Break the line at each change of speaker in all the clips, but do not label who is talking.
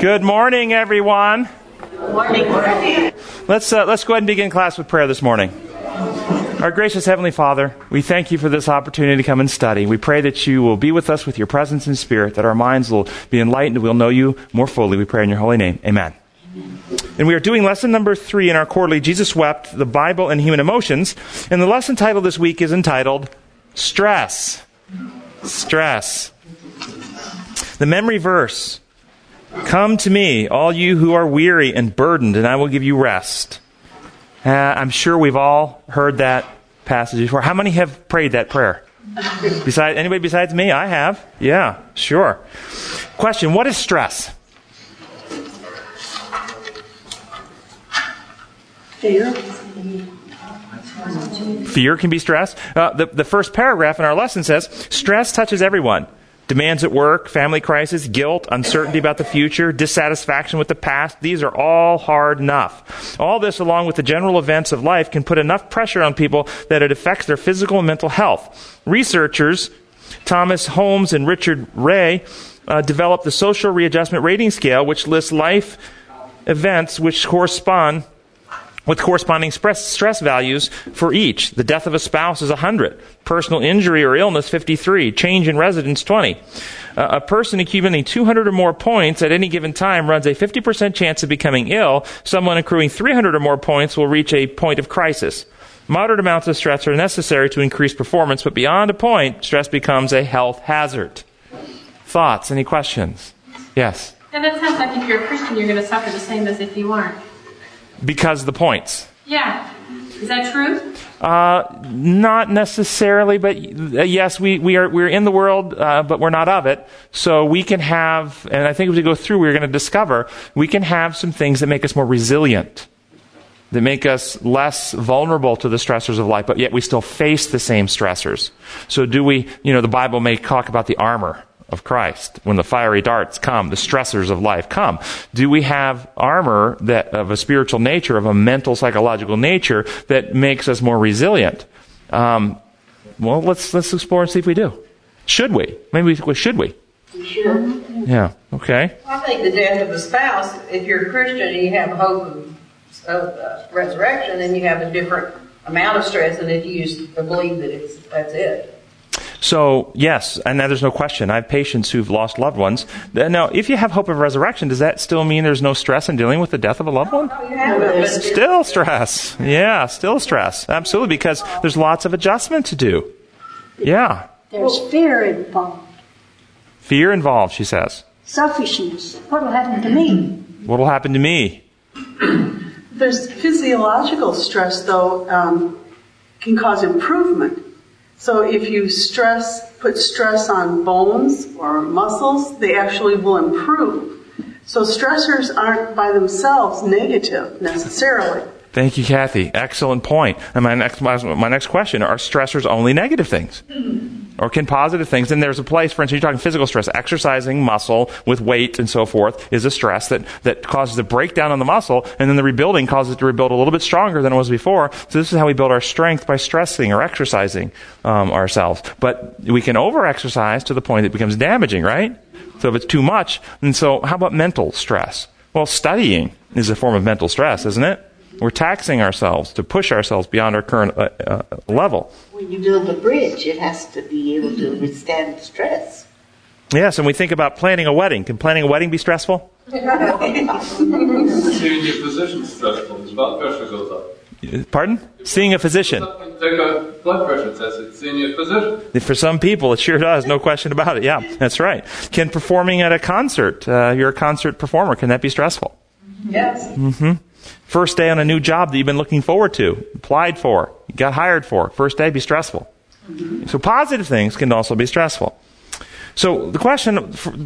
Good morning, everyone.
Morning. Morning.
Let's, uh, let's go ahead and begin class with prayer this morning. Our gracious Heavenly Father, we thank you for this opportunity to come and study. We pray that you will be with us with your presence and spirit, that our minds will be enlightened, and we'll know you more fully. We pray in your holy name. Amen. And we are doing lesson number three in our quarterly, Jesus Wept, the Bible and Human Emotions. And the lesson title this week is entitled Stress. Stress. The memory verse Come to me, all you who are weary and burdened, and I will give you rest. Uh, I'm sure we've all heard that passage before. How many have prayed that prayer? Besides anybody besides me? I have. Yeah, sure. Question: What is stress?
Fear.
Fear can be stress. Uh, the, the first paragraph in our lesson says stress touches everyone. Demands at work, family crisis, guilt, uncertainty about the future, dissatisfaction with the past, these are all hard enough. All this, along with the general events of life, can put enough pressure on people that it affects their physical and mental health. Researchers, Thomas Holmes and Richard Rahe, uh, developed the Social Readjustment Rating Scale, which lists life events which correspond with corresponding stress values for each. The death of a spouse is 100. Personal injury or illness, 53. Change in residence, 20. Uh, a person accumulating 200 or more points at any given time runs a 50% chance of becoming ill. Someone accruing 300 or more points will reach a point of crisis. Moderate amounts of stress are necessary to increase performance, but beyond a point, stress becomes a health hazard. Thoughts? Any questions? Yes?
And that sounds like if you're a Christian, you're going to suffer the same as if you weren't
because of the points.
Yeah. Is that true?
Uh, not necessarily, but uh, yes, we, we are we're in the world, uh, but we're not of it. So we can have, and I think as we go through, we're going to discover we can have some things that make us more resilient, that make us less vulnerable to the stressors of life, but yet we still face the same stressors. So do we? You know, the Bible may talk about the armor of Christ. When the fiery darts come, the stressors of life come. Do we have armor that of a spiritual nature, of a mental, psychological nature that makes us more resilient? Um, well, let's let's explore and see if we do. Should we? Maybe we should we?
Sure.
Yeah. Okay.
I think the death of a spouse. If you're a Christian and you have hope of, of uh, resurrection, then you have a different amount of stress than if you just believe that it's that's it.
So, yes, and there's no question. I have patients who've lost loved ones. Now, if you have hope of resurrection, does that still mean there's no stress in dealing with the death of a loved one? Still stress. Yeah, still stress. Absolutely, because there's lots of adjustment to do. Yeah.
There's fear involved.
Fear involved, she says.
Selfishness. What will happen to me?
What will happen to me?
There's physiological stress, though, um, can cause improvement. So if you stress, put stress on bones or muscles, they actually will improve. So stressors aren't by themselves negative necessarily.
Thank you, Kathy. Excellent point. And my next, my, next question, are stressors only negative things? Or can positive things, and there's a place, for instance, you're talking physical stress, exercising muscle with weight and so forth is a stress that, that causes a breakdown on the muscle, and then the rebuilding causes it to rebuild a little bit stronger than it was before. So this is how we build our strength by stressing or exercising um, ourselves. But we can over-exercise to the point that it becomes damaging, right? So if it's too much, and so how about mental stress? Well, studying is a form of mental stress, isn't it? We're taxing ourselves to push ourselves beyond our current uh, uh, level.
When you build a bridge, it has to be able to withstand stress.
Yes, and we think about planning a wedding. Can planning a wedding be stressful?
Seeing your physician stressful. His blood pressure goes up.
Pardon? Seeing a physician.
Take a blood pressure test. Seeing your physician.
For some people, it sure does. No question about it. Yeah, that's right. Can performing at a concert, uh, you're a concert performer, can that be stressful?
Yes.
Mm-hmm. First day on a new job that you've been looking forward to, applied for, got hired for. First day be stressful. So positive things can also be stressful. So the question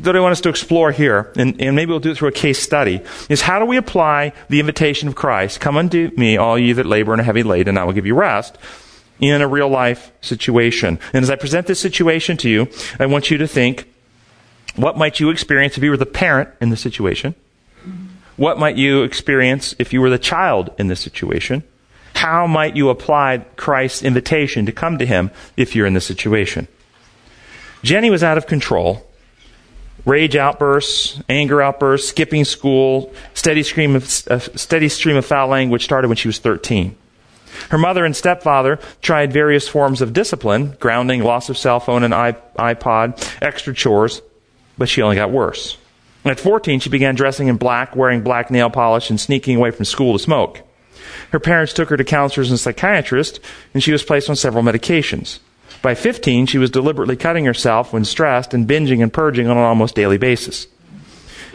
that I want us to explore here, and, and, maybe we'll do it through a case study, is how do we apply the invitation of Christ, come unto me, all ye that labor and are heavy laden, and I will give you rest, in a real life situation. And as I present this situation to you, I want you to think, what might you experience if you were the parent in the situation? What might you experience if you were the child in this situation? How might you apply Christ's invitation to come to him if you're in this situation? Jenny was out of control. rage outbursts, anger outbursts, skipping school, steady stream of, a steady stream of foul language started when she was 13. Her mother and stepfather tried various forms of discipline, grounding, loss of cell phone and iPod, extra chores, but she only got worse. At 14, she began dressing in black, wearing black nail polish, and sneaking away from school to smoke. Her parents took her to counselors and psychiatrists, and she was placed on several medications. By 15, she was deliberately cutting herself when stressed and binging and purging on an almost daily basis.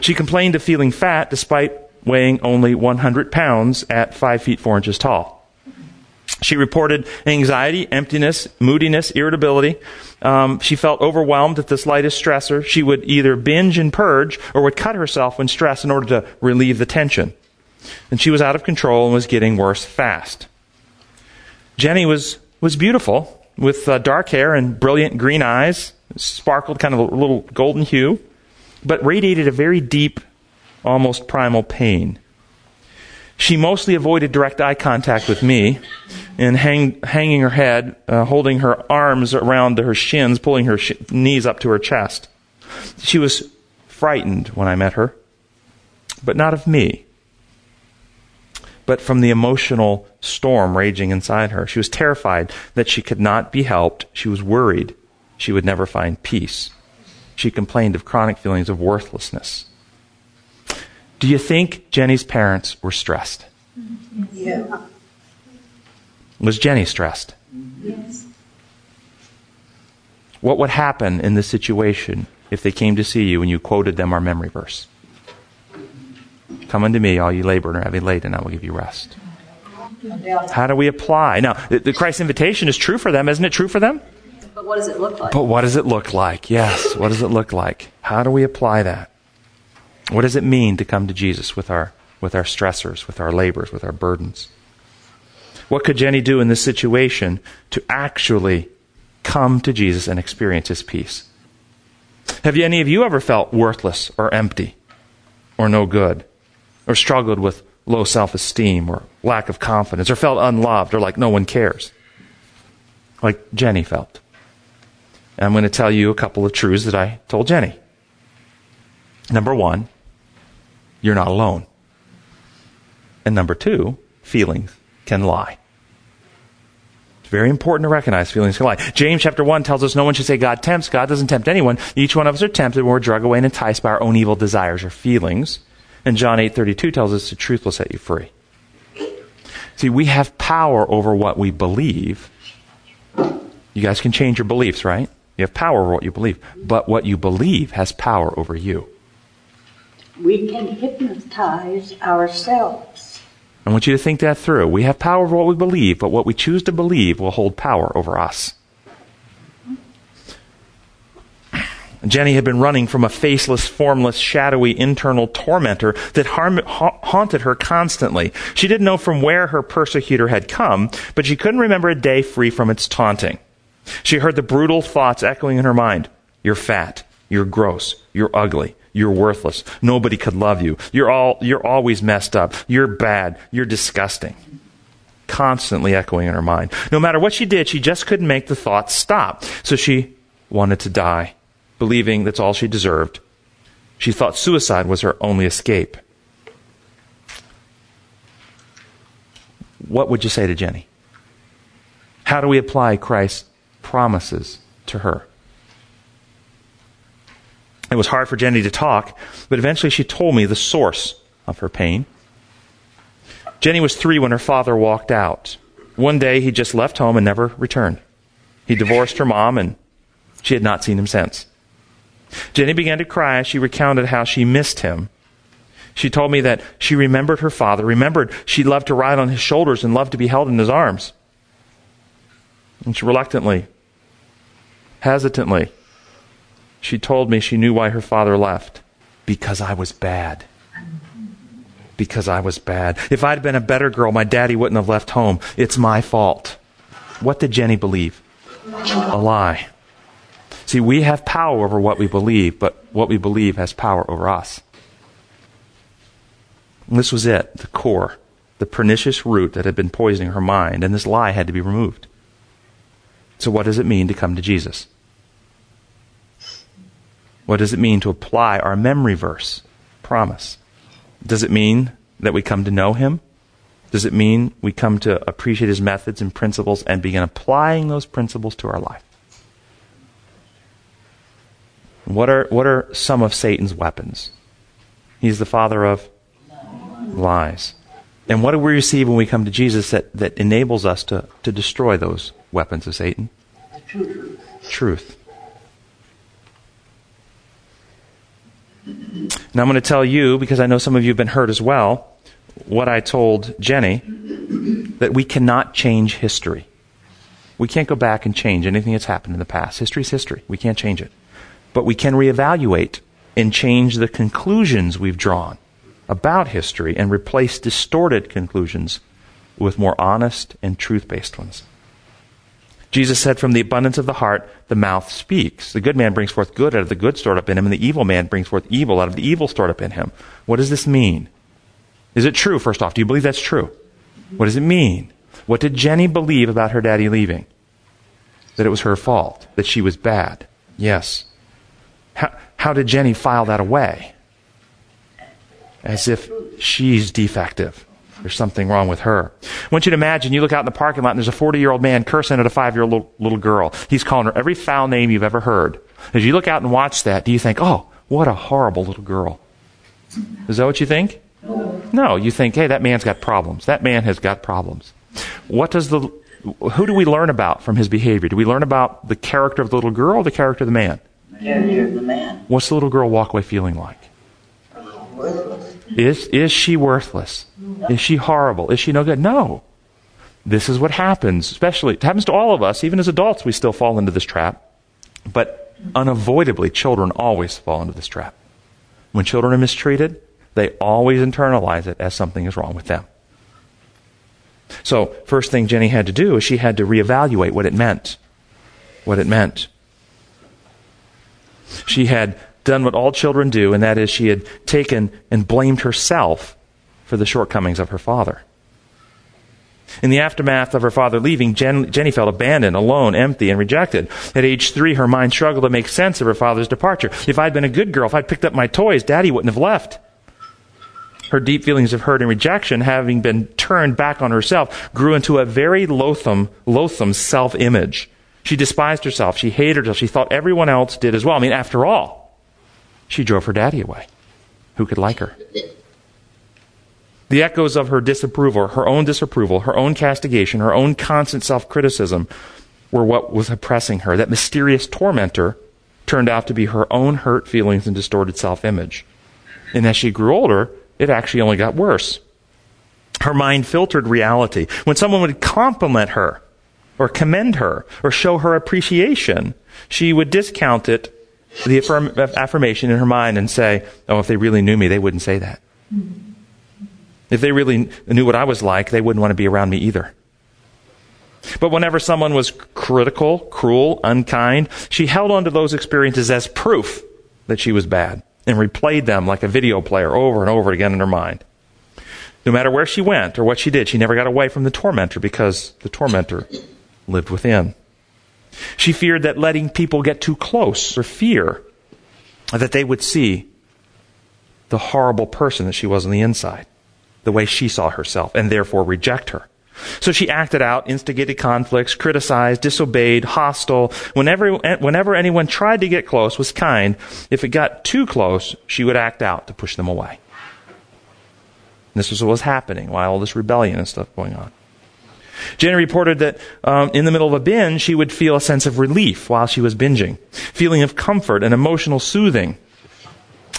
She complained of feeling fat despite weighing only 100 pounds at 5 feet 4 inches tall. She reported anxiety, emptiness, moodiness, irritability. Um, she felt overwhelmed at the slightest stressor. She would either binge and purge or would cut herself when stressed in order to relieve the tension. And she was out of control and was getting worse fast. Jenny was, was beautiful with uh, dark hair and brilliant green eyes, sparkled kind of a little golden hue, but radiated a very deep, almost primal pain. She mostly avoided direct eye contact with me and hang, hanging her head, uh, holding her arms around her shins, pulling her sh- knees up to her chest. She was frightened when I met her, but not of me but from the emotional storm raging inside her. She was terrified that she could not be helped. She was worried she would never find peace. She complained of chronic feelings of worthlessness. Do you think Jenny's parents were stressed?
Yeah.
Was Jenny stressed?
Yes.
What would happen in this situation if they came to see you and you quoted them our memory verse? Come unto me, all you labor and are heavy laden, and I will give you rest. How do we apply? Now, the, the Christ's invitation is true for them, isn't it true for them?
But what does it look like?
But what does it look like? Yes, what does it look like? How do we apply that? What does it mean to come to Jesus with our with our stressors, with our labors, with our burdens? What could Jenny do in this situation to actually come to Jesus and experience his peace? Have any of you ever felt worthless or empty or no good? or struggled with low self esteem or lack of confidence or felt unloved or like no one cares. Like Jenny felt. And I'm going to tell you a couple of truths that I told Jenny. Number one, you're not alone. And number two, feelings can lie. Very important to recognize feelings can lie. James chapter 1 tells us no one should say God tempts. God doesn't tempt anyone. Each one of us are tempted when we're drug away and enticed by our own evil desires or feelings. And John 8:32 tells us the truth will set you free. See, we have power over what we believe. You guys can change your beliefs, right? You have power over what you believe, but what you believe has power over you.
We can hypnotize ourselves.
I want you to think that through. We have power over what we believe, but what we choose to believe will hold power over us. Jenny had been running from a faceless, formless, shadowy internal tormentor that harm, ha- haunted her constantly. She didn't know from where her persecutor had come, but she couldn't remember a day free from its taunting. She heard the brutal thoughts echoing in her mind. You're fat. You're gross. You're ugly. You're worthless. Nobody could love you. You're all, you're always messed up. You're bad. You're disgusting. Constantly echoing in her mind. No matter what she did, she just couldn't make the thoughts stop. So she wanted to die believing that's all she deserved. She thought suicide was her only escape. What would you say to Jenny? How do we apply Christ's promises to her? It was hard for Jenny to talk, but eventually she told me the source of her pain. Jenny was three when her father walked out. One day he just left home and never returned. He divorced her mom and she had not seen him since. Jenny began to cry as she recounted how she missed him. She told me that she remembered her father, remembered she loved to ride on his shoulders and loved to be held in his arms. And she reluctantly, hesitantly, she told me she knew why her father left. Because I was bad. Because I was bad. If I'd been a better girl, my daddy wouldn't have left home. It's my fault. What did Jenny believe? A lie. See, we have power over what we believe, but what we believe has power over us. And this was it, the core, the pernicious root that had been poisoning her mind, and this lie had to be removed. So, what does it mean to come to Jesus? What does it mean to apply our memory verse? Promise. Does it mean that we come to know Him? Does it mean we come to appreciate His methods and principles and begin applying those principles to our life? What are, what are some of Satan's weapons? He's the father of lies. And what do we receive when we come to Jesus that, that enables us to, to destroy those weapons of Satan?
Truth.
Truth. Now I'm going to tell you, because I know some of you have been hurt as well, what I told Jenny that we cannot change history. We can't go back and change anything that's happened in the past. History is history. We can't change it. But we can reevaluate and change the conclusions we've drawn about history and replace distorted conclusions with more honest and truth based ones. Jesus said, From the abundance of the heart, the mouth speaks. The good man brings forth good out of the good stored up in him, and the evil man brings forth evil out of the evil stored up in him. What does this mean? Is it true, first off? Do you believe that's true? What does it mean? What did Jenny believe about her daddy leaving? That it was her fault, that she was bad. Yes. How, how did Jenny file that away? As if she's defective. There's something wrong with her. I want you to imagine you look out in the parking lot and there's a 40 year old man cursing at a five year old little girl. He's calling her every foul name you've ever heard. As you look out and watch that, do you think, oh, what a horrible little girl? Is that what you think? No, you think, hey, that man's got problems. That man has got problems. What does the, who do we learn about from his behavior? Do we learn about the character of the little girl or the character of the man?
Character of the man.
What's the little girl walk away feeling like?
Worthless.
Is, is she worthless? Is she horrible? Is she no good? No. This is what happens, especially, it happens to all of us. Even as adults, we still fall into this trap. But unavoidably, children always fall into this trap. When children are mistreated, they always internalize it as something is wrong with them. So, first thing Jenny had to do is she had to reevaluate what it meant. What it meant. She had done what all children do, and that is she had taken and blamed herself for the shortcomings of her father. In the aftermath of her father leaving, Jen, Jenny felt abandoned, alone, empty, and rejected. At age three, her mind struggled to make sense of her father's departure. If I'd been a good girl, if I'd picked up my toys, Daddy wouldn't have left. Her deep feelings of hurt and rejection, having been turned back on herself, grew into a very loathsome, loathsome self-image. She despised herself. She hated herself. She thought everyone else did as well. I mean, after all, she drove her daddy away. Who could like her? The echoes of her disapproval, her own disapproval, her own castigation, her own constant self criticism were what was oppressing her. That mysterious tormentor turned out to be her own hurt feelings and distorted self image. And as she grew older, it actually only got worse. Her mind filtered reality. When someone would compliment her, or commend her, or show her appreciation, she would discount it, the affirm- affirmation in her mind, and say, Oh, if they really knew me, they wouldn't say that. Mm-hmm. If they really knew what I was like, they wouldn't want to be around me either. But whenever someone was critical, cruel, unkind, she held on to those experiences as proof that she was bad and replayed them like a video player over and over again in her mind. No matter where she went or what she did, she never got away from the tormentor because the tormentor lived within. She feared that letting people get too close or fear that they would see the horrible person that she was on the inside the way she saw herself and therefore reject her. So she acted out, instigated conflicts, criticized, disobeyed, hostile. Whenever, whenever anyone tried to get close, was kind. If it got too close, she would act out to push them away. And this was what was happening while all this rebellion and stuff going on. Jenny reported that um, in the middle of a binge, she would feel a sense of relief while she was binging, feeling of comfort and emotional soothing.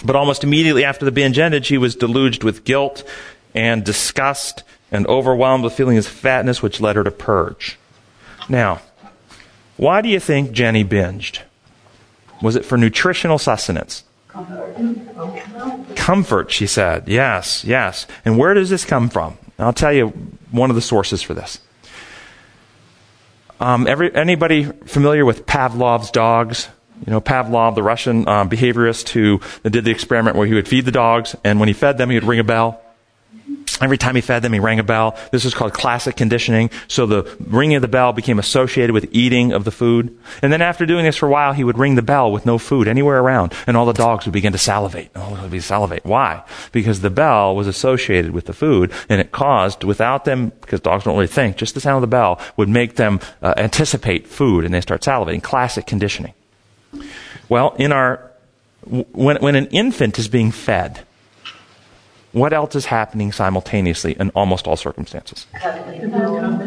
But almost immediately after the binge ended, she was deluged with guilt and disgust and overwhelmed with feelings of fatness, which led her to purge. Now, why do you think Jenny binged? Was it for nutritional sustenance? Comfort. Comfort, she said. Yes, yes. And where does this come from? I'll tell you one of the sources for this. Um, every, anybody familiar with Pavlov's dogs? You know, Pavlov, the Russian um, behaviorist who did the experiment where he would feed the dogs, and when he fed them, he would ring a bell. Every time he fed them, he rang a bell. This is called classic conditioning. So the ringing of the bell became associated with eating of the food. And then after doing this for a while, he would ring the bell with no food anywhere around, and all the dogs would begin to salivate. Oh, would be salivate. Why? Because the bell was associated with the food, and it caused, without them, because dogs don't really think, just the sound of the bell would make them uh, anticipate food, and they start salivating. Classic conditioning. Well, in our when when an infant is being fed what else is happening simultaneously in almost all circumstances?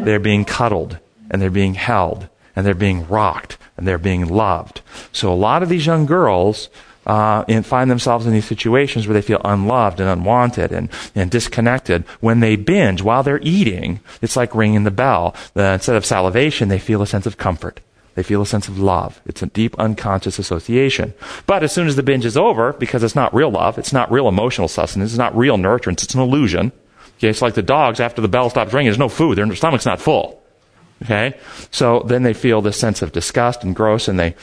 They're being cuddled and they're being held and they're being rocked and they're being loved. So a lot of these young girls uh, find themselves in these situations where they feel unloved and unwanted and, and disconnected. When they binge while they're eating, it's like ringing the bell. Uh, instead of salivation, they feel a sense of comfort. They feel a sense of love. It's a deep unconscious association. But as soon as the binge is over, because it's not real love, it's not real emotional sustenance, it's not real nurturance, it's an illusion. Okay, it's like the dogs after the bell stops ringing, there's no food, their stomach's not full. Okay? So then they feel this sense of disgust and gross and they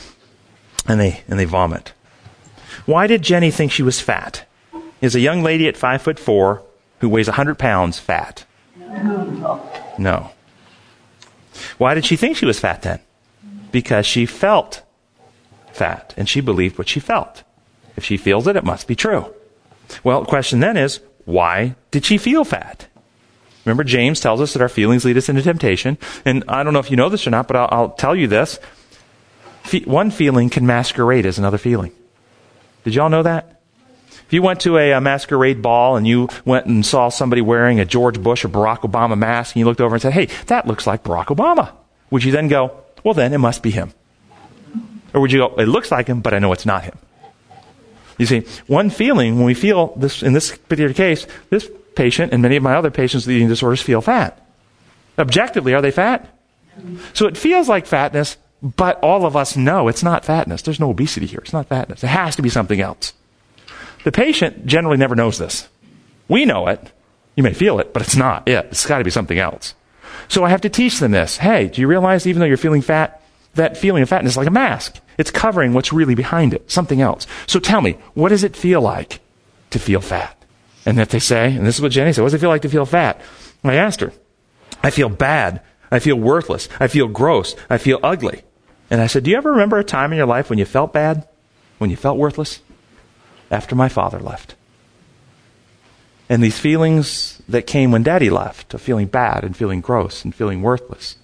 and they and they vomit. Why did Jenny think she was fat? Is a young lady at five foot four who weighs hundred pounds fat? No. No. Why did she think she was fat then? Because she felt fat and she believed what she felt. If she feels it, it must be true. Well, the question then is, why did she feel fat? Remember, James tells us that our feelings lead us into temptation. And I don't know if you know this or not, but I'll, I'll tell you this. Fe- one feeling can masquerade as another feeling. Did y'all know that? If you went to a, a, masquerade ball and you went and saw somebody wearing a George Bush or Barack Obama mask and you looked over and said, hey, that looks like Barack Obama, would you then go, well, then it must be him. Or would you go, it looks like him, but I know it's not him? You see, one feeling when we feel this, in this particular case, this patient and many of my other patients with eating disorders feel fat. Objectively, are they fat? So it feels like fatness, but all of us know it's not fatness. There's no obesity here. It's not fatness. It has to be something else. The patient generally never knows this. We know it. You may feel it, but it's not it. It's got to be something else. So I have to teach them this. Hey, do you realize even though you're feeling fat, that feeling of fatness is like a mask. It's covering what's really behind it, something else. So tell me, what does it feel like to feel fat? And that they say, and this is what Jenny said, what does it feel like to feel fat? I asked her, I feel bad. I feel worthless. I feel gross. I feel ugly. And I said, do you ever remember a time in your life when you felt bad? When you felt worthless? After my father left. And these feelings that came when daddy left, of feeling bad and feeling gross and feeling worthless,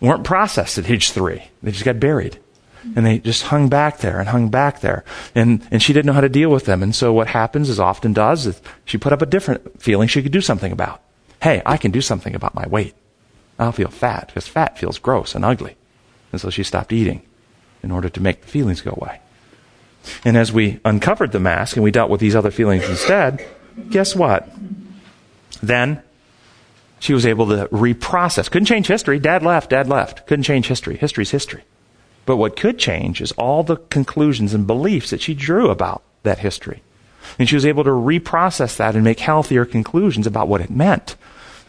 weren't processed at age three. They just got buried. And they just hung back there and hung back there. And, and she didn't know how to deal with them. And so what happens, is often does, is she put up a different feeling she could do something about. Hey, I can do something about my weight. I'll feel fat, because fat feels gross and ugly. And so she stopped eating in order to make the feelings go away. And as we uncovered the mask and we dealt with these other feelings instead, guess what? Then she was able to reprocess. Couldn't change history. Dad left, dad left. Couldn't change history. History's history. But what could change is all the conclusions and beliefs that she drew about that history. And she was able to reprocess that and make healthier conclusions about what it meant.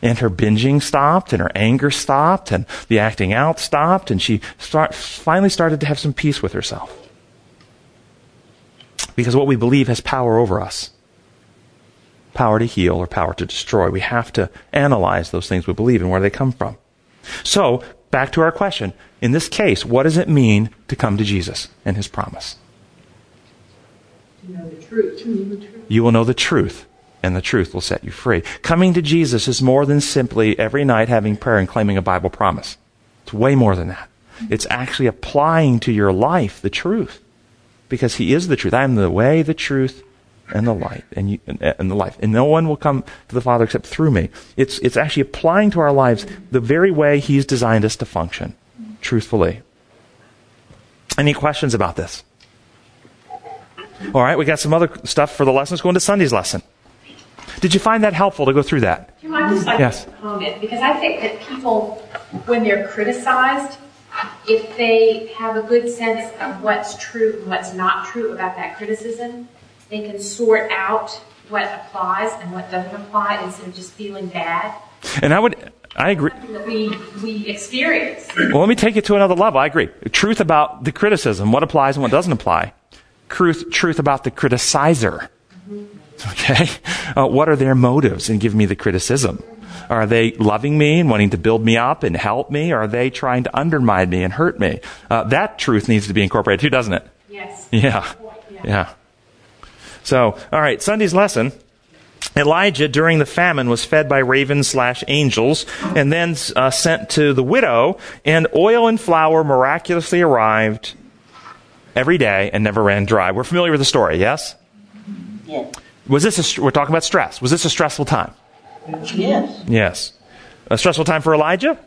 And her binging stopped, and her anger stopped, and the acting out stopped, and she start, finally started to have some peace with herself. Because what we believe has power over us power to heal or power to destroy. We have to analyze those things we believe and where they come from. So, back to our question. In this case, what does it mean to come to Jesus and his promise?
To know the truth.
You will know the truth, and the truth will set you free. Coming to Jesus is more than simply every night having prayer and claiming a Bible promise. It's way more than that. It's actually applying to your life the truth. Because he is the truth. I am the way, the truth, and the light and, you, and, and, the life. And no one will come to the Father except through me. It's, it's actually applying to our lives the very way He's designed us to function, truthfully. Any questions about this? All right, we got some other stuff for the lessons. Go into Sunday's lesson. Did you find that helpful to go through that?
Do you mind just like
yes.
Um, comment? Because I think that people, when they're criticized, if they have a good sense of what's true and what's not true about that criticism, they can sort out what applies and what doesn't apply instead of just feeling bad.
And I would, I agree.
That we, we experience.
Well, let me take it to another level. I agree. Truth about the criticism, what applies and what doesn't apply. Truth, truth about the criticizer. Mm-hmm. Okay? Uh, what are their motives in giving me the criticism? Are they loving me and wanting to build me up and help me? Or are they trying to undermine me and hurt me? Uh, that truth needs to be incorporated too, doesn't it?
Yes.
Yeah. Yeah. So, all right, Sunday's lesson. Elijah, during the famine, was fed by ravens slash angels and then uh, sent to the widow, and oil and flour miraculously arrived every day and never ran dry. We're familiar with the story, yes?
Yes.
Was this a, we're talking about stress. Was this a stressful time?
Yes.
Yes. A stressful time for Elijah?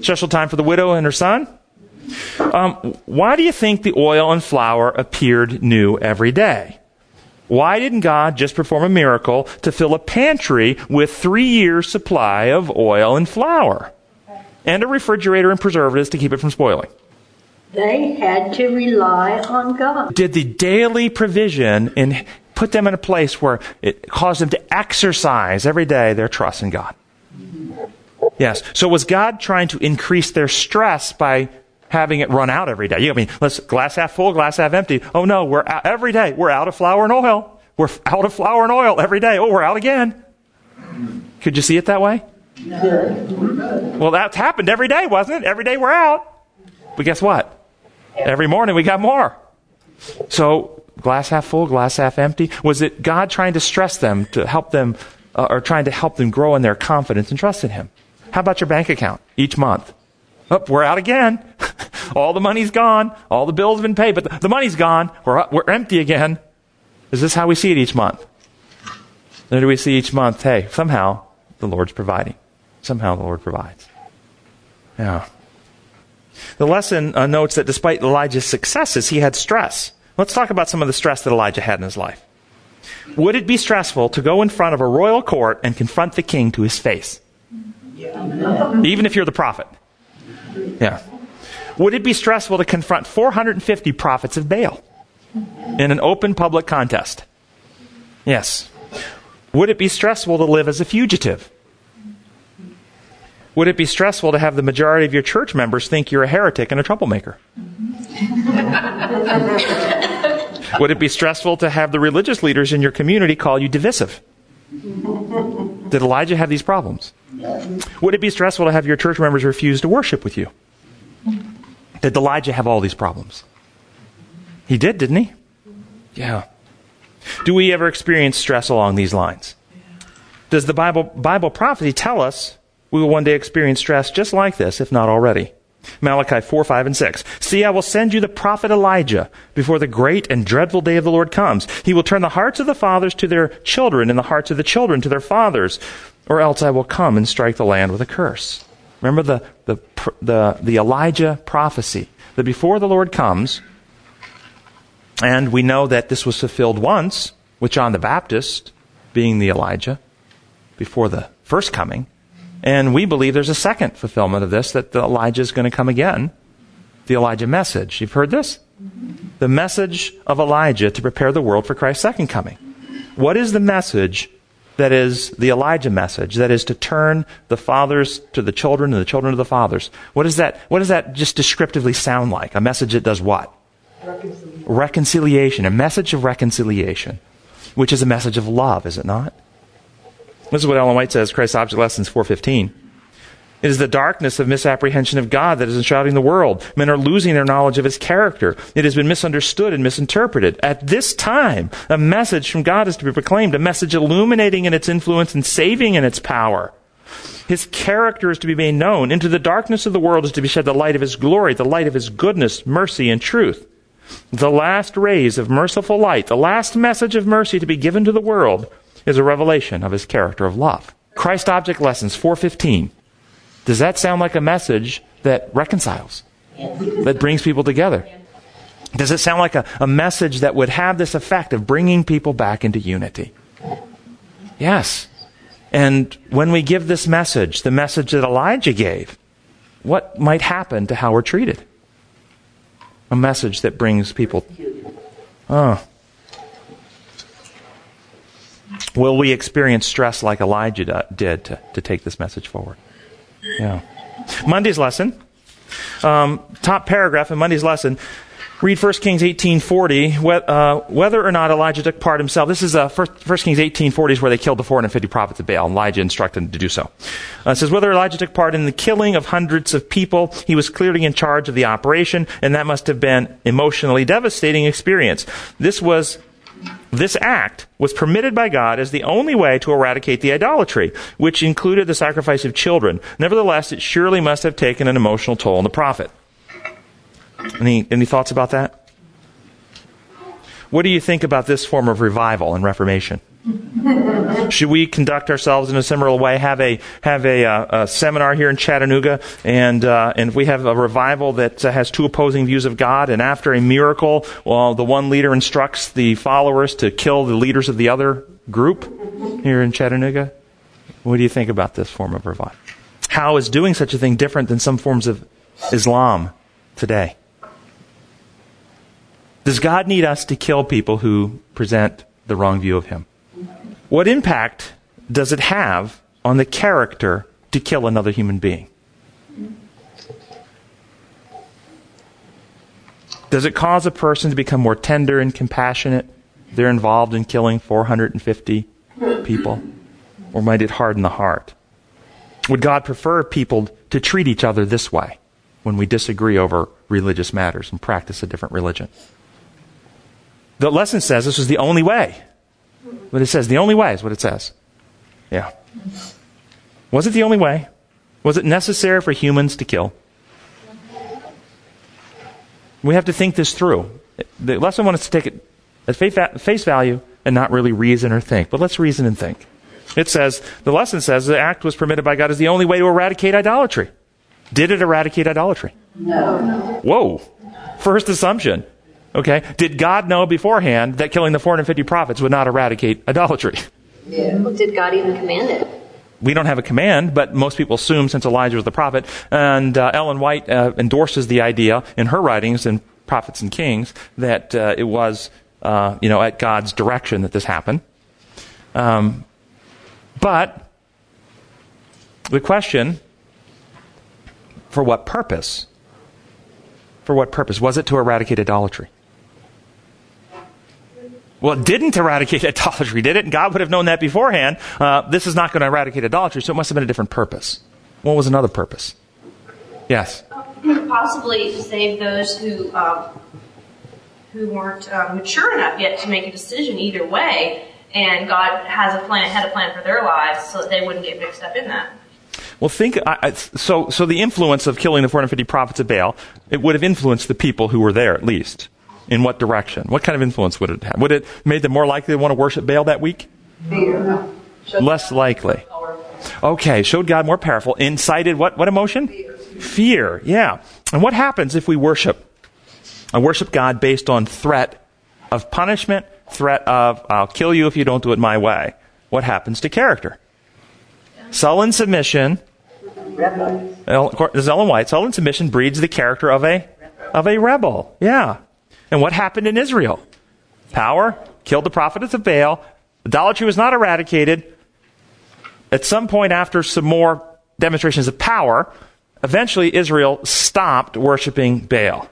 Stressful time for the widow and her son? Um, why do you think the oil and flour appeared new every day? Why didn't God just perform a miracle to fill a pantry with three years' supply of oil and flour? And a refrigerator and preservatives to keep it from spoiling?
They had to rely on God.
Did the daily provision and put them in a place where it caused them to exercise every day their trust in God? Yes. So was God trying to increase their stress by having it run out every day? I mean, let's glass half full, glass half empty. Oh no, we're out, every day we're out of flour and oil. We're out of flour and oil every day. Oh, we're out again. Could you see it that way? Well, that's happened every day, wasn't it? Every day we're out. But guess what? Every morning we got more. So, glass half full, glass half empty. Was it God trying to stress them to help them, uh, or trying to help them grow in their confidence and trust in Him? How about your bank account each month? Oh, we're out again. all the money's gone. All the bills have been paid, but the, money's gone. We're, we're empty again. Is this how we see it each month? Or do we see each month, hey, somehow the Lord's providing. Somehow the Lord provides. Yeah. The lesson uh, notes that despite Elijah's successes, he had stress. Let's talk about some of the stress that Elijah had in his life. Would it be stressful to go in front of a royal court and confront the king to his face? Even if you're the prophet. Yeah. Would it be stressful to confront 450 prophets of Baal in an open public contest? Yes. Would it be stressful to live as a fugitive? Would it be stressful to have the majority of your church members think you're a heretic and a troublemaker? Would it be stressful to have the religious leaders in your community call you divisive? Did Elijah have these problems? Would it be stressful to have your church members refuse to worship with you? Did Elijah have all these problems? He did, didn't he? Yeah. Do we ever experience stress along these lines? Does the Bible, Bible prophecy tell us we will one day experience stress just like this, if not already? Malachi 4, 5, and 6. See, I will send you the prophet Elijah before the great and dreadful day of the Lord comes. He will turn the hearts of the fathers to their children and the hearts of the children to their fathers, or else I will come and strike the land with a curse. Remember the, the, the, the Elijah prophecy that before the Lord comes, and we know that this was fulfilled once with John the Baptist being the Elijah before the first coming. And we believe there's a second fulfillment of this, that the Elijah is going to come again. The Elijah message. You've heard this? The message of Elijah to prepare the world for Christ's second coming. What is the message that is the Elijah message? That is to turn the fathers to the children and the children to the fathers. What does that, what does that just descriptively sound like? A message that does what? Reconciliation. reconciliation. A message of reconciliation, which is a message of love, is it not? This is what Ellen White says, Christ's Object Lessons 415. It is the darkness of misapprehension of God that is enshrouding the world. Men are losing their knowledge of His character. It has been misunderstood and misinterpreted. At this time, a message from God is to be proclaimed, a message illuminating in its influence and saving in its power. His character is to be made known. Into the darkness of the world is to be shed the light of His glory, the light of His goodness, mercy, and truth. The last rays of merciful light, the last message of mercy to be given to the world is a revelation of his character of love. Christ Object Lessons 415. Does that sound like a message that reconciles? That brings people together? Does it sound like a, a message that would have this effect of bringing people back into unity? Yes. And when we give this message, the message that Elijah gave, what might happen to how we're treated? A message that brings people. Oh, Will we experience stress like Elijah did to, to take this message forward? Yeah. Monday's lesson, um, top paragraph in Monday's lesson. Read 1 Kings 18.40, uh, whether or not Elijah took part himself. This is uh, 1 Kings 18.40 is where they killed the 450 prophets of Baal. and Elijah instructed them to do so. Uh, it says, whether Elijah took part in the killing of hundreds of people, he was clearly in charge of the operation, and that must have been emotionally devastating experience. This was this act was permitted by God as the only way to eradicate the idolatry, which included the sacrifice of children. Nevertheless, it surely must have taken an emotional toll on the prophet. Any, any thoughts about that? What do you think about this form of revival and reformation? Should we conduct ourselves in a similar way? Have a have a, uh, a seminar here in Chattanooga, and uh, and we have a revival that uh, has two opposing views of God, and after a miracle, well, the one leader instructs the followers to kill the leaders of the other group here in Chattanooga. What do you think about this form of revival? How is doing such a thing different than some forms of Islam today? Does God need us to kill people who present the wrong view of Him? What impact does it have on the character to kill another human being? Does it cause a person to become more tender and compassionate? They're involved in killing 450 people? Or might it harden the heart? Would God prefer people to treat each other this way when we disagree over religious matters and practice a different religion? The lesson says this was the only way. What it says, the only way is what it says. Yeah. Was it the only way? Was it necessary for humans to kill? We have to think this through. The lesson wants us to take it at face value and not really reason or think. But let's reason and think. It says, the lesson says the act was permitted by God as the only way to eradicate idolatry. Did it eradicate idolatry?
No.
Whoa. First assumption. Okay? Did God know beforehand that killing the 450 prophets would not eradicate idolatry?
Yeah. Well, did God even command it?
We don't have a command, but most people assume since Elijah was the prophet, and uh, Ellen White uh, endorses the idea in her writings in Prophets and Kings that uh, it was, uh, you know, at God's direction that this happened. Um, but the question, for what purpose? For what purpose? Was it to eradicate idolatry? Well, it didn't eradicate idolatry, did it? And God would have known that beforehand. Uh, this is not going to eradicate idolatry, so it must have been a different purpose. What was another purpose? Yes.
Possibly to save those who um, who weren't uh, mature enough yet to make a decision either way, and God has a plan, had a plan for their lives, so that they wouldn't get mixed up in that.
Well, think I, so. So the influence of killing the 450 prophets of Baal, it would have influenced the people who were there at least. In what direction? What kind of influence would it have? Would it made them more likely to want to worship Baal that week?
Fear.
Less likely. Okay, showed God more powerful. Incited what, what emotion?
Fear.
Fear, yeah. And what happens if we worship? I worship God based on threat of punishment, threat of, I'll kill you if you don't do it my way. What happens to character? Sullen submission. This is Ellen White. Sullen submission breeds the character of a, of a rebel. Yeah. And what happened in Israel? Power, killed the prophets of Baal. Idolatry was not eradicated. At some point after some more demonstrations of power, eventually Israel stopped worshiping Baal.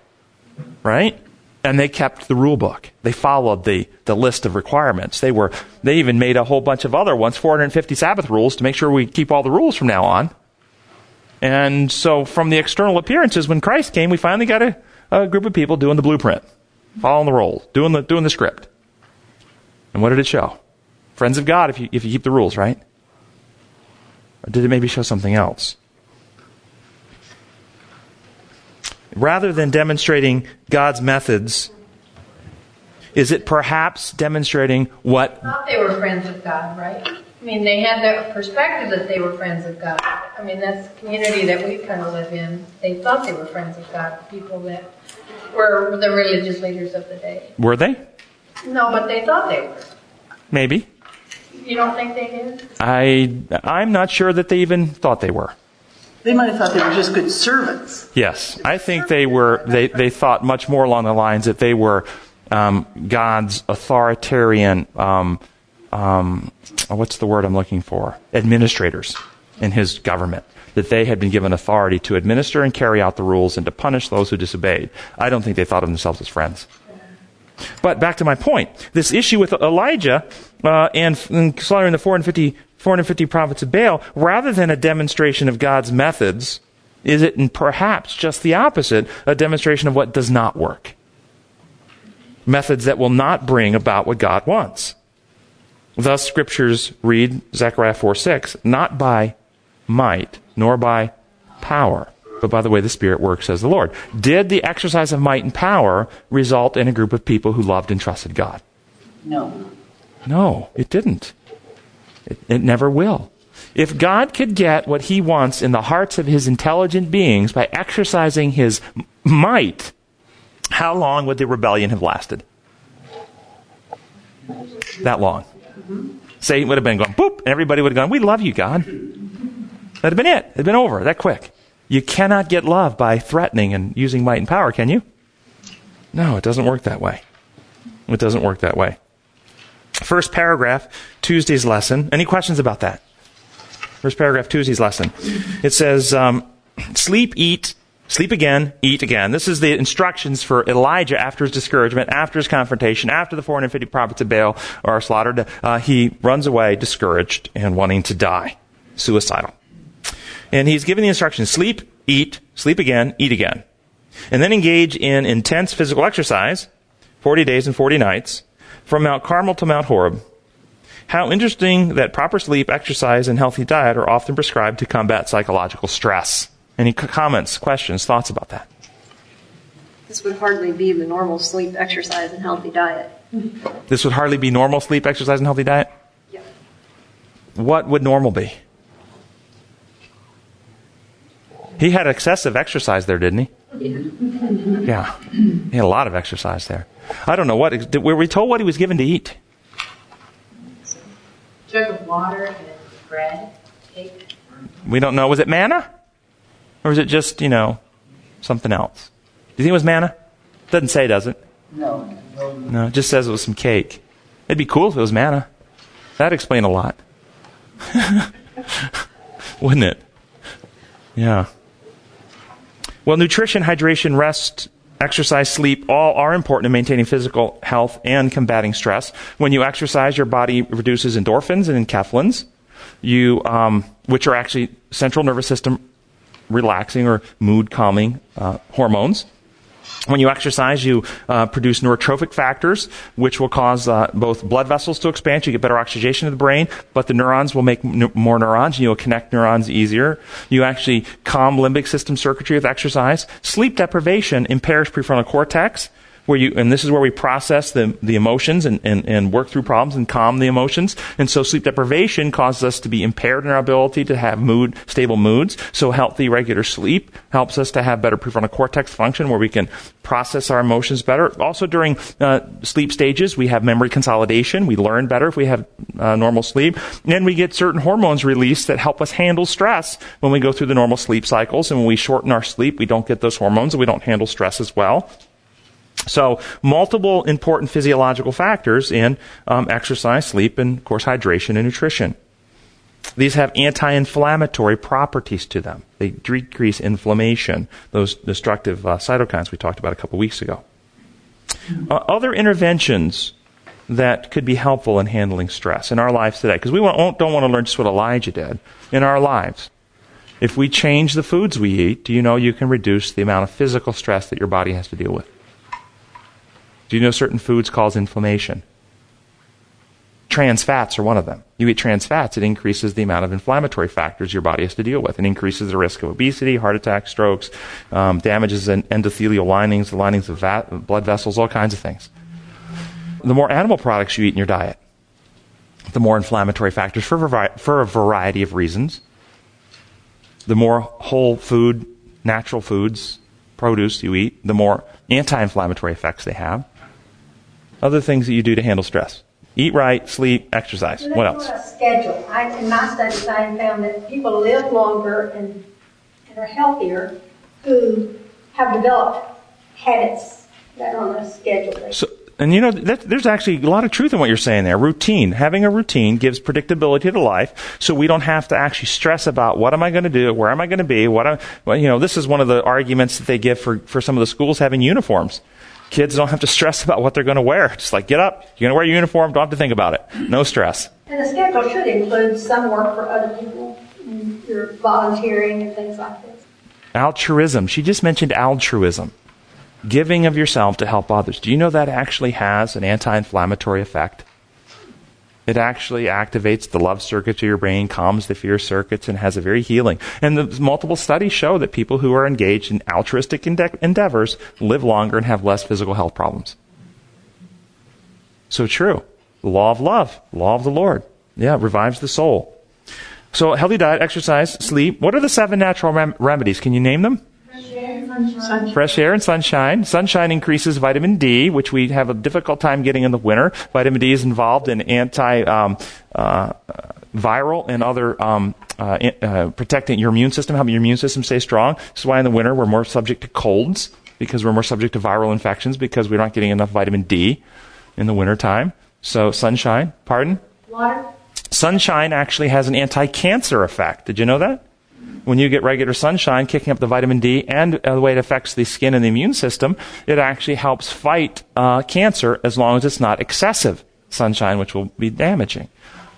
Right? And they kept the rule book. They followed the, the list of requirements. They were, they even made a whole bunch of other ones, 450 Sabbath rules to make sure we keep all the rules from now on. And so from the external appearances, when Christ came, we finally got a, a group of people doing the blueprint following the rules, doing the, doing the script. And what did it show? Friends of God if you, if you keep the rules, right? Or did it maybe show something else? Rather than demonstrating God's methods, is it perhaps demonstrating what?
thought they were friends of God, right? I mean, they had that perspective that they were friends of God. I mean, that's the community that we kind of live in. They thought they were friends of God, people that were the religious leaders of the day.
Were they?
No, but they thought they were.
Maybe.
You don't think they did?
I I'm not sure that they even thought they were.
They might have thought they were just good servants.
Yes, I think they were. They they thought much more along the lines that they were um, God's authoritarian. Um, um, what's the word I'm looking for? Administrators. in his government, that they had been given authority to administer and carry out the rules and to punish those who disobeyed. I don't think they thought of themselves as friends. But back to my point, this issue with Elijah uh, and, and slaughtering the 450, 450 prophets of Baal, rather than a demonstration of God's methods, is it perhaps just the opposite, a demonstration of what does not work? Methods that will not bring about what God wants. Thus, scriptures read Zechariah 4 6, not by might, nor by power, but by the way the Spirit works, says the Lord. Did the exercise of might and power result in a group of people who loved and trusted God?
No.
No, it didn't. It, it never will. If God could get what he wants in the hearts of his intelligent beings by exercising his might, how long would the rebellion have lasted? That long. Mm-hmm. Satan would have been going, boop, and everybody would have gone, we love you, God. That'd been it. It'd been over that quick. You cannot get love by threatening and using might and power, can you? No, it doesn't work that way. It doesn't work that way. First paragraph, Tuesday's lesson. Any questions about that? First paragraph, Tuesday's lesson. It says, um, sleep, eat, sleep again, eat again. This is the instructions for Elijah after his discouragement, after his confrontation, after the 450 prophets of Baal are slaughtered. Uh, he runs away discouraged and wanting to die, suicidal. And he's given the instructions sleep, eat, sleep again, eat again. And then engage in intense physical exercise, 40 days and 40 nights, from Mount Carmel to Mount Horeb. How interesting that proper sleep, exercise, and healthy diet are often prescribed to combat psychological stress. Any comments, questions, thoughts about that?
This would hardly be the normal sleep, exercise, and healthy diet.
This would hardly be normal sleep, exercise, and healthy diet?
Yeah.
What would normal be? He had excessive exercise there, didn't he? Yeah. He had a lot of exercise there. I don't know what. Were we told what he was given to eat?
Jug of water and bread, cake.
We don't know. Was it manna? Or was it just, you know, something else? Do you think it was manna? Doesn't say, does it?
No.
No, it just says it was some cake. It'd be cool if it was manna. That'd explain a lot. Wouldn't it? Yeah. Well, nutrition, hydration, rest, exercise, sleep, all are important in maintaining physical health and combating stress. When you exercise, your body reduces endorphins and enkephalins, you, um, which are actually central nervous system relaxing or mood calming uh, hormones. When you exercise, you uh, produce neurotrophic factors, which will cause uh, both blood vessels to expand. You get better oxygenation of the brain, but the neurons will make n- more neurons, and you'll connect neurons easier. You actually calm limbic system circuitry with exercise. Sleep deprivation impairs prefrontal cortex, where you, and this is where we process the, the emotions and, and, and work through problems and calm the emotions. And so sleep deprivation causes us to be impaired in our ability to have mood, stable moods. So healthy, regular sleep helps us to have better prefrontal cortex function where we can process our emotions better. Also during uh, sleep stages, we have memory consolidation. We learn better if we have uh, normal sleep. And we get certain hormones released that help us handle stress when we go through the normal sleep cycles. And when we shorten our sleep, we don't get those hormones and we don't handle stress as well. So, multiple important physiological factors in um, exercise, sleep, and of course, hydration and nutrition. These have anti inflammatory properties to them. They decrease inflammation, those destructive uh, cytokines we talked about a couple weeks ago. Uh, other interventions that could be helpful in handling stress in our lives today, because we don't want to learn just what Elijah did in our lives. If we change the foods we eat, do you know you can reduce the amount of physical stress that your body has to deal with? Do you know certain foods cause inflammation? Trans fats are one of them. You eat trans fats, it increases the amount of inflammatory factors your body has to deal with. and increases the risk of obesity, heart attack, strokes, um, damages endothelial linings, the linings of blood vessels, all kinds of things. The more animal products you eat in your diet, the more inflammatory factors for, for a variety of reasons. The more whole food, natural foods, produce you eat, the more anti inflammatory effects they have other things that you do to handle stress. Eat right, sleep, exercise. What else?
A schedule. I, in my studies, I found that people live longer and, and are healthier who have developed habits that are on a schedule.
So, And you know, that, there's actually a lot of truth in what you're saying there. Routine. Having a routine gives predictability to life, so we don't have to actually stress about what am I going to do, where am I going to be, what, I, well, you know, this is one of the arguments that they give for, for some of the schools having uniforms. Kids don't have to stress about what they're going to wear. Just like, get up, you're going to wear a uniform, don't have to think about it. No stress.
And the schedule should include some work for other people, and your volunteering and things like this.
Altruism. She just mentioned altruism giving of yourself to help others. Do you know that actually has an anti inflammatory effect? It actually activates the love circuits of your brain, calms the fear circuits, and has a very healing. And the multiple studies show that people who are engaged in altruistic ende- endeavors live longer and have less physical health problems. So true. The law of love, law of the Lord. Yeah, revives the soul. So healthy diet, exercise, sleep. What are the seven natural rem- remedies? Can you name them?
Sunshine.
Fresh air and sunshine. Sunshine increases vitamin D, which we have a difficult time getting in the winter. Vitamin D is involved in anti um, uh, viral and other um, uh, uh, protecting your immune system, helping your immune system stay strong. This is why in the winter we're more subject to colds because we're more subject to viral infections because we're not getting enough vitamin D in the winter time. So sunshine, pardon?
Water?
Sunshine actually has an anti-cancer effect. Did you know that? When you get regular sunshine, kicking up the vitamin D and uh, the way it affects the skin and the immune system, it actually helps fight uh, cancer as long as it's not excessive sunshine, which will be damaging.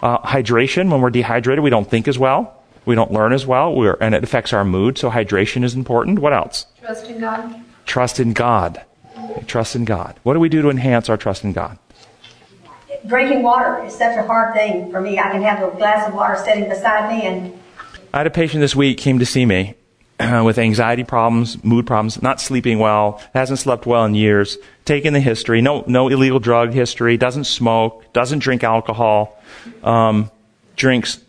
Uh, hydration, when we're dehydrated, we don't think as well. We don't learn as well, we're, and it affects our mood, so hydration is important. What else?
Trust in God.
Trust in God. Trust in God. What do we do to enhance our trust in God?
Drinking water is such a hard thing for me. I can have a glass of water sitting beside me and
I had a patient this week came to see me with anxiety problems, mood problems, not sleeping well, hasn't slept well in years, taking the history, no, no illegal drug history, doesn't smoke, doesn't drink alcohol, um, drinks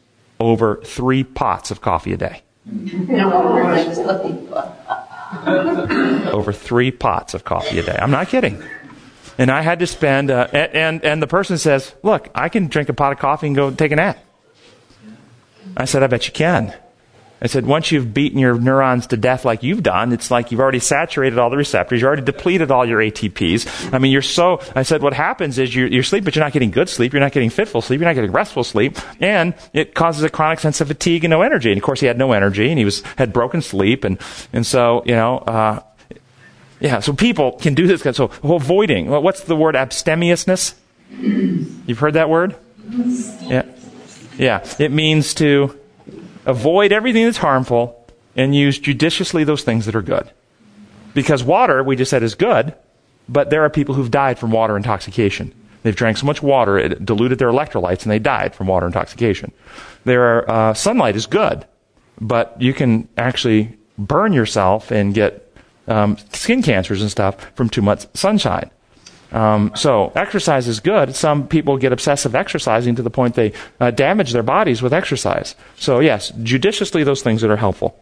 over three pots of coffee a day. over three pots of coffee a day. I'm not kidding. And I had to spend, uh, and, and the person says, look, I can drink a pot of coffee and go take a nap. I said, I bet you can. I said, once you've beaten your neurons to death like you've done, it's like you've already saturated all the receptors. You've already depleted all your ATPs. I mean, you're so, I said, what happens is you're, you're sleep, but you're not getting good sleep. You're not getting fitful sleep. You're not getting restful sleep. And it causes a chronic sense of fatigue and no energy. And of course, he had no energy and he was, had broken sleep. And, and so, you know, uh, yeah, so people can do this. So avoiding, what's the word abstemiousness? You've heard that word? Yeah. Yeah, it means to avoid everything that's harmful and use judiciously those things that are good. Because water, we just said, is good, but there are people who've died from water intoxication. They've drank so much water, it diluted their electrolytes, and they died from water intoxication. There are, uh, sunlight is good, but you can actually burn yourself and get um, skin cancers and stuff from too much sunshine. Um, so exercise is good. Some people get obsessive exercising to the point they uh, damage their bodies with exercise. So yes, judiciously those things that are helpful.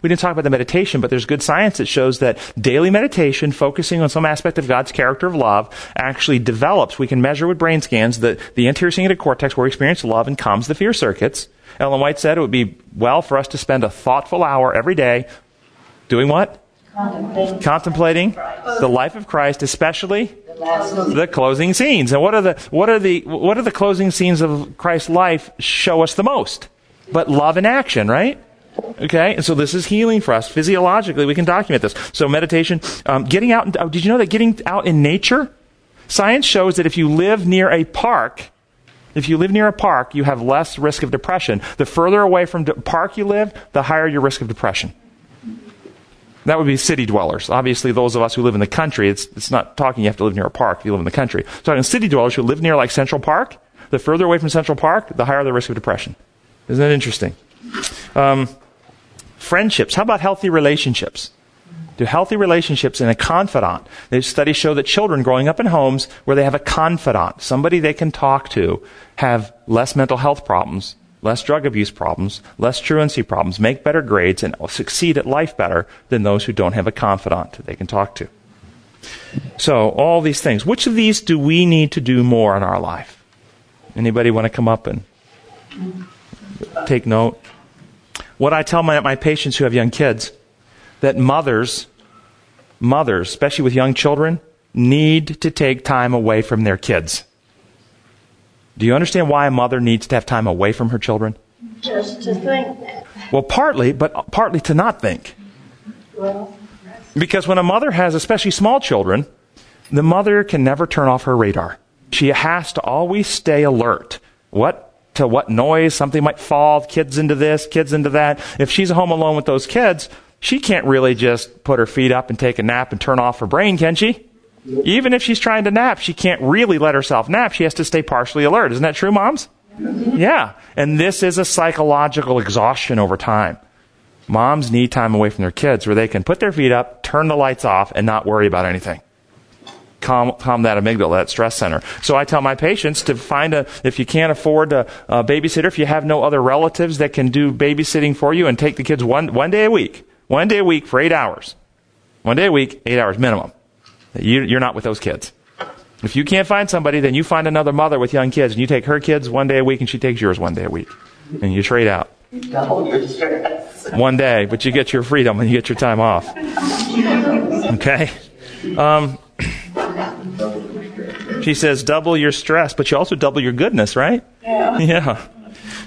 We didn't talk about the meditation, but there's good science that shows that daily meditation, focusing on some aspect of God's character of love, actually develops. We can measure with brain scans the, the anterior cingulate cortex where we experience love and calms the fear circuits. Ellen White said it would be well for us to spend a thoughtful hour every day doing what? Contemplating. Contemplating the life of Christ, especially the closing scenes. And what are the what are the what are the closing scenes of Christ's life show us the most? But love in action, right? Okay, and so this is healing for us physiologically. We can document this. So meditation, um, getting out. Oh, did you know that getting out in nature? Science shows that if you live near a park, if you live near a park, you have less risk of depression. The further away from the park you live, the higher your risk of depression. That would be city dwellers. Obviously, those of us who live in the country, it's, it's not talking you have to live near a park if you live in the country. It's talking city dwellers who live near like Central Park. The further away from Central Park, the higher the risk of depression. Isn't that interesting? Um, friendships. How about healthy relationships? Do healthy relationships and a confidant. There's studies show that children growing up in homes where they have a confidant, somebody they can talk to, have less mental health problems less drug abuse problems, less truancy problems, make better grades, and succeed at life better than those who don't have a confidant that they can talk to. So, all these things. Which of these do we need to do more in our life? Anybody want to come up and take note? What I tell my, my patients who have young kids, that mothers, mothers, especially with young children, need to take time away from their kids. Do you understand why a mother needs to have time away from her children?
Just to think.
Well, partly, but partly to not think.
Well,
Because when a mother has especially small children, the mother can never turn off her radar. She has to always stay alert. What to what noise something might fall, kids into this, kids into that. If she's home alone with those kids, she can't really just put her feet up and take a nap and turn off her brain, can she? Even if she's trying to nap, she can't really let herself nap. She has to stay partially alert. Isn't that true, moms? Yeah. And this is a psychological exhaustion over time. Moms need time away from their kids where they can put their feet up, turn the lights off, and not worry about anything. Calm, calm that amygdala, that stress center. So I tell my patients to find a, if you can't afford a, a babysitter, if you have no other relatives that can do babysitting for you and take the kids one, one day a week, one day a week for eight hours. One day a week, eight hours minimum. You, you're not with those kids. If you can't find somebody, then you find another mother with young kids and you take her kids one day a week and she takes yours one day a week. And you trade out.
Double your stress.
One day, but you get your freedom and you get your time off. Okay? Um, she says, double your stress, but you also double your goodness, right?
Yeah.
Yeah.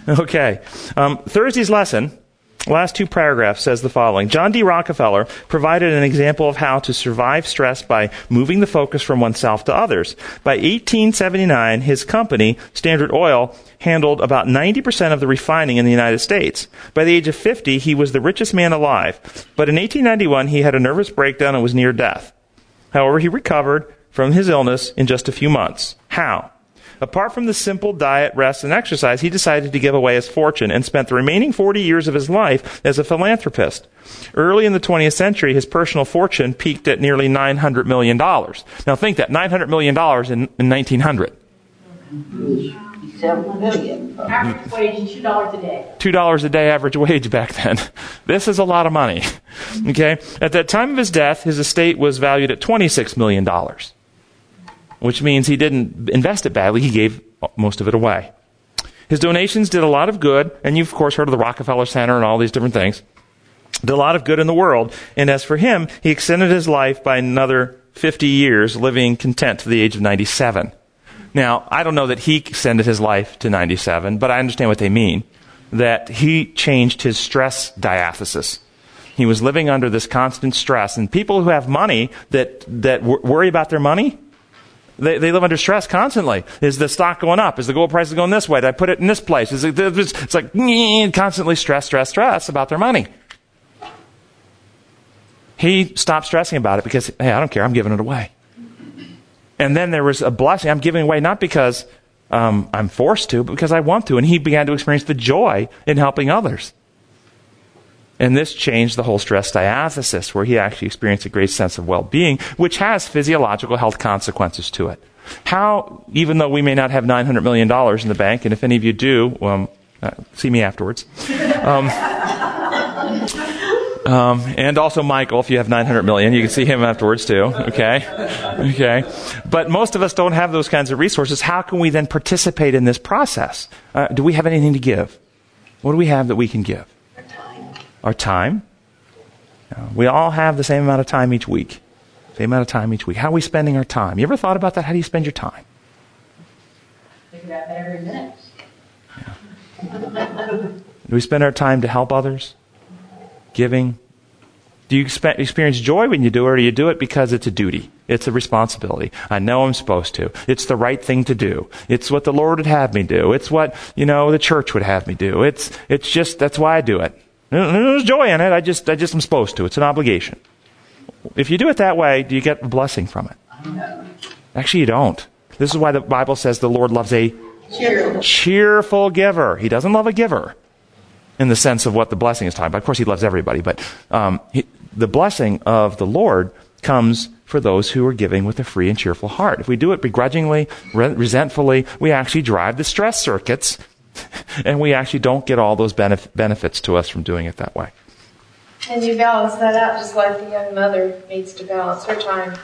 Okay. Um, Thursday's lesson, last two paragraphs, says the following John D. Rockefeller provided an example of how to survive stress by moving the focus from oneself to others. By 1879, his company, Standard Oil, handled about 90% of the refining in the United States. By the age of 50, he was the richest man alive. But in 1891, he had a nervous breakdown and was near death. However, he recovered from his illness in just a few months. How? Apart from the simple diet, rest, and exercise, he decided to give away his fortune and spent the remaining 40 years of his life as a philanthropist. Early in the 20th century, his personal fortune peaked at nearly $900 million. Now think that, $900 million in, in 1900.
Seven million.
Average wage, two dollars a day.
$2 a day average wage back then. This is a lot of money. Okay? At the time of his death, his estate was valued at $26 million, which means he didn't invest it badly. He gave most of it away. His donations did a lot of good, and you've, of course, heard of the Rockefeller Center and all these different things. Did a lot of good in the world. And as for him, he extended his life by another 50 years, living content to the age of 97. Now, I don't know that he extended his life to 97, but I understand what they mean. That he changed his stress diathesis. He was living under this constant stress. And people who have money that, that wor- worry about their money, they, they live under stress constantly. Is the stock going up? Is the gold price going this way? Did I put it in this place? Is it, it's like constantly stress, stress, stress about their money. He stopped stressing about it because, hey, I don't care. I'm giving it away. And then there was a blessing. I'm giving away not because um, I'm forced to, but because I want to. And he began to experience the joy in helping others. And this changed the whole stress diathesis, where he actually experienced a great sense of well being, which has physiological health consequences to it. How, even though we may not have $900 million in the bank, and if any of you do, um, uh, see me afterwards. Um, um, and also Michael, if you have 900 million, you can see him afterwards too. Okay, okay. But most of us don't have those kinds of resources. How can we then participate in this process? Uh, do we have anything to give? What do we have that we can give?
Our time.
Uh, we all have the same amount of time each week. Same amount of time each week. How are we spending our time? You ever thought about that? How do you spend your time?
Think about that every minute.
Do we spend our time to help others? Giving? Do you expe- experience joy when you do it, or do you do it because it's a duty? It's a responsibility. I know I'm supposed to. It's the right thing to do. It's what the Lord would have me do. It's what, you know, the church would have me do. It's, it's just, that's why I do it. There's joy in it. I just, I just am supposed to. It's an obligation. If you do it that way, do you get a blessing from it? No. Actually, you don't. This is why the Bible says the Lord loves a
Cheerful.
cheerful giver. He doesn't love a giver in the sense of what the blessing is talking about. Of course, he loves everybody, but um, he, the blessing of the Lord comes for those who are giving with a free and cheerful heart. If we do it begrudgingly, re- resentfully, we actually drive the stress circuits, and we actually don't get all those benef- benefits to us from doing it that way.
And you balance that out just like the young mother needs to balance her time.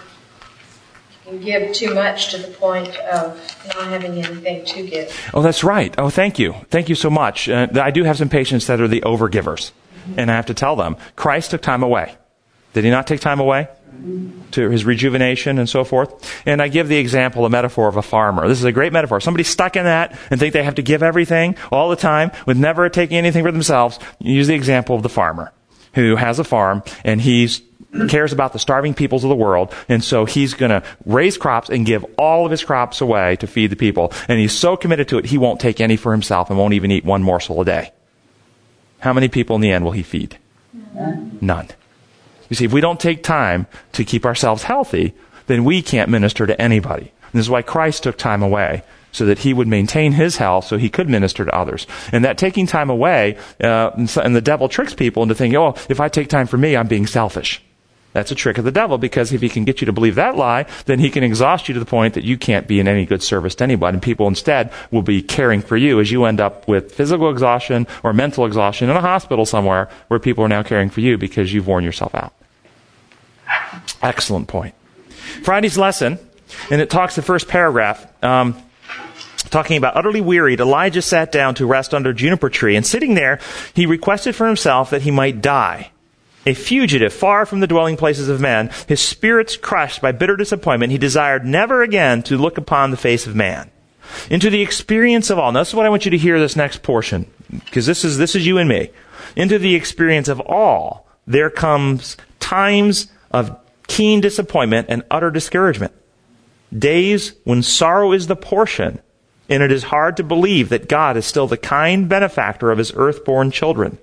You can give too much to the point of not having anything to give.
Oh, that's right. Oh, thank you. Thank you so much. Uh, I do have some patients that are the overgivers, and I have to tell them Christ took time away. Did he not take time away? To his rejuvenation and so forth. And I give the example, a metaphor of a farmer. This is a great metaphor. Somebody stuck in that and think they have to give everything all the time with never taking anything for themselves. Use the example of the farmer who has a farm and he's cares about the starving peoples of the world, and so he's going to raise crops and give all of his crops away to feed the people. And he's so committed to it, he won't take any for himself and won't even eat one morsel a day. How many people in the end will he feed? None. None. You see, if we don't take time to keep ourselves healthy, then we can't minister to anybody. And this is why Christ took time away so that he would maintain his health so he could minister to others. And that taking time away, uh, and the devil tricks people into thinking, oh, if I take time for me, I'm being selfish. That's a trick of the devil because if he can get you to believe that lie, then he can exhaust you to the point that you can't be in any good service to anybody. And people instead will be caring for you as you end up with physical exhaustion or mental exhaustion in a hospital somewhere where people are now caring for you because you've worn yourself out. Excellent point. Friday's lesson, and it talks the first paragraph. Um, talking about utterly wearied, Elijah sat down to rest under a juniper tree, and sitting there, he requested for himself that he might die a fugitive far from the dwelling places of men, his spirits crushed by bitter disappointment, he desired never again to look upon the face of man. Into the experience of all. Now, this is what I want you to hear this next portion, because this is, this is you and me. Into the experience of all, there comes times of keen disappointment and utter discouragement. Days when sorrow is the portion, and it is hard to believe that God is still the kind benefactor of his earth-born children.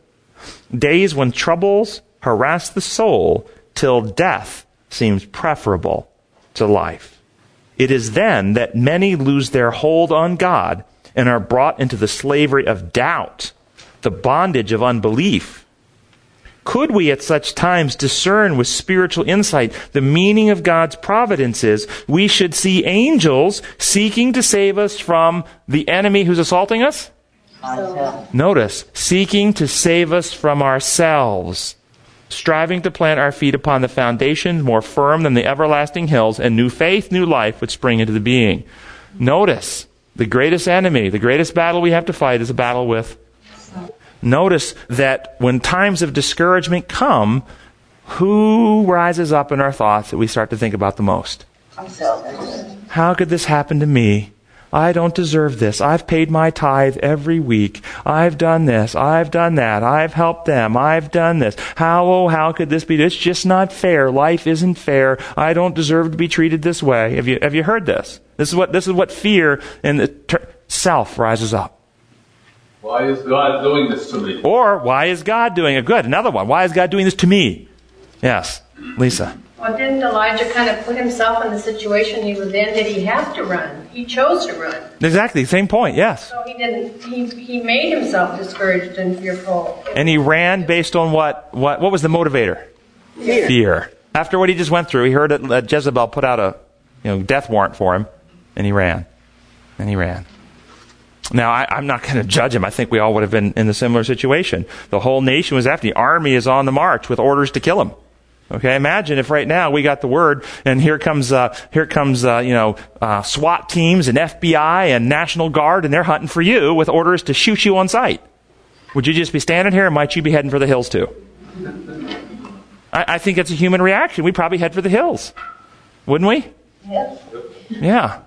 Days when troubles harass the soul till death seems preferable to life. It is then that many lose their hold on God and are brought into the slavery of doubt, the bondage of unbelief. Could we at such times discern with spiritual insight the meaning of God's providences, we should see angels seeking to save us from the enemy who's assaulting us? Notice, seeking to save us from ourselves striving to plant our feet upon the foundation more firm than the everlasting hills, and new faith, new life would spring into the being. Notice, the greatest enemy, the greatest battle we have to fight is a battle with. Notice that when times of discouragement come, who rises up in our thoughts that we start to think about the most? How could this happen to me? I don't deserve this. I've paid my tithe every week. I've done this. I've done that. I've helped them. I've done this. How, oh, how could this be? It's just not fair. Life isn't fair. I don't deserve to be treated this way. Have you, have you heard this? This is what, this is what fear and the ter- self rises up.
Why is God doing this to me?
Or, why is God doing it? Good. Another one. Why is God doing this to me? Yes. Lisa.
Well, didn't Elijah kind of put himself in the situation he was in? Did he have to run? He chose to run.
Exactly, same point, yes.
So he didn't, he, he made himself discouraged and fearful.
And he ran based on what, what, what was the motivator?
Fear.
Fear. After what he just went through, he heard that Jezebel put out a you know, death warrant for him, and he ran. And he ran. Now, I, am not going to judge him. I think we all would have been in a similar situation. The whole nation was after. The army is on the march with orders to kill him. Okay, imagine if right now we got the word, and here comes, uh, here comes, uh, you know, uh, SWAT teams and FBI and National Guard, and they're hunting for you with orders to shoot you on sight. Would you just be standing here, or might you be heading for the hills too? I, I think it's a human reaction. We'd probably head for the hills, wouldn't we?
Yes.
Yeah.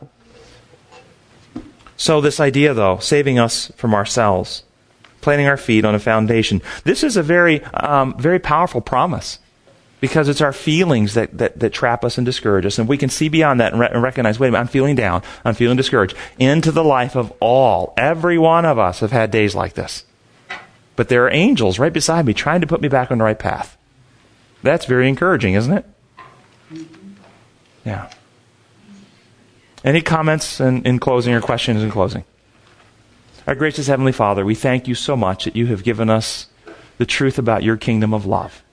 So this idea, though, saving us from ourselves, planting our feet on a foundation. This is a very, um, very powerful promise because it's our feelings that, that, that, trap us and discourage us. And we can see beyond that and, re- and, recognize, wait a minute, I'm feeling down. I'm feeling discouraged. Into the life of all. Every one of us have had days like this. But there are angels right beside me trying to put me back on the right path. That's very encouraging, isn't it? Yeah. Any comments in, in closing or questions in closing? Our gracious Heavenly Father, we thank you so much that you have given us the truth about your kingdom of love.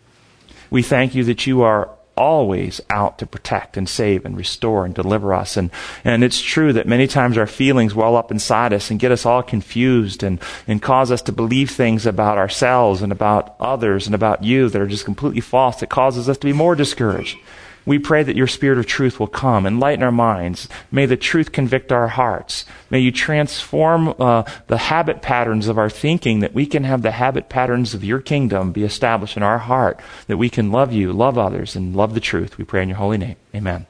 We thank you that you are always out to protect and save and restore and deliver us. And, and it's true that many times our feelings well up inside us and get us all confused and, and cause us to believe things about ourselves and about others and about you that are just completely false that causes us to be more discouraged. We pray that your spirit of truth will come, enlighten our minds. May the truth convict our hearts. May you transform uh, the habit patterns of our thinking that we can have the habit patterns of your kingdom be established in our heart, that we can love you, love others, and love the truth. We pray in your holy name. Amen.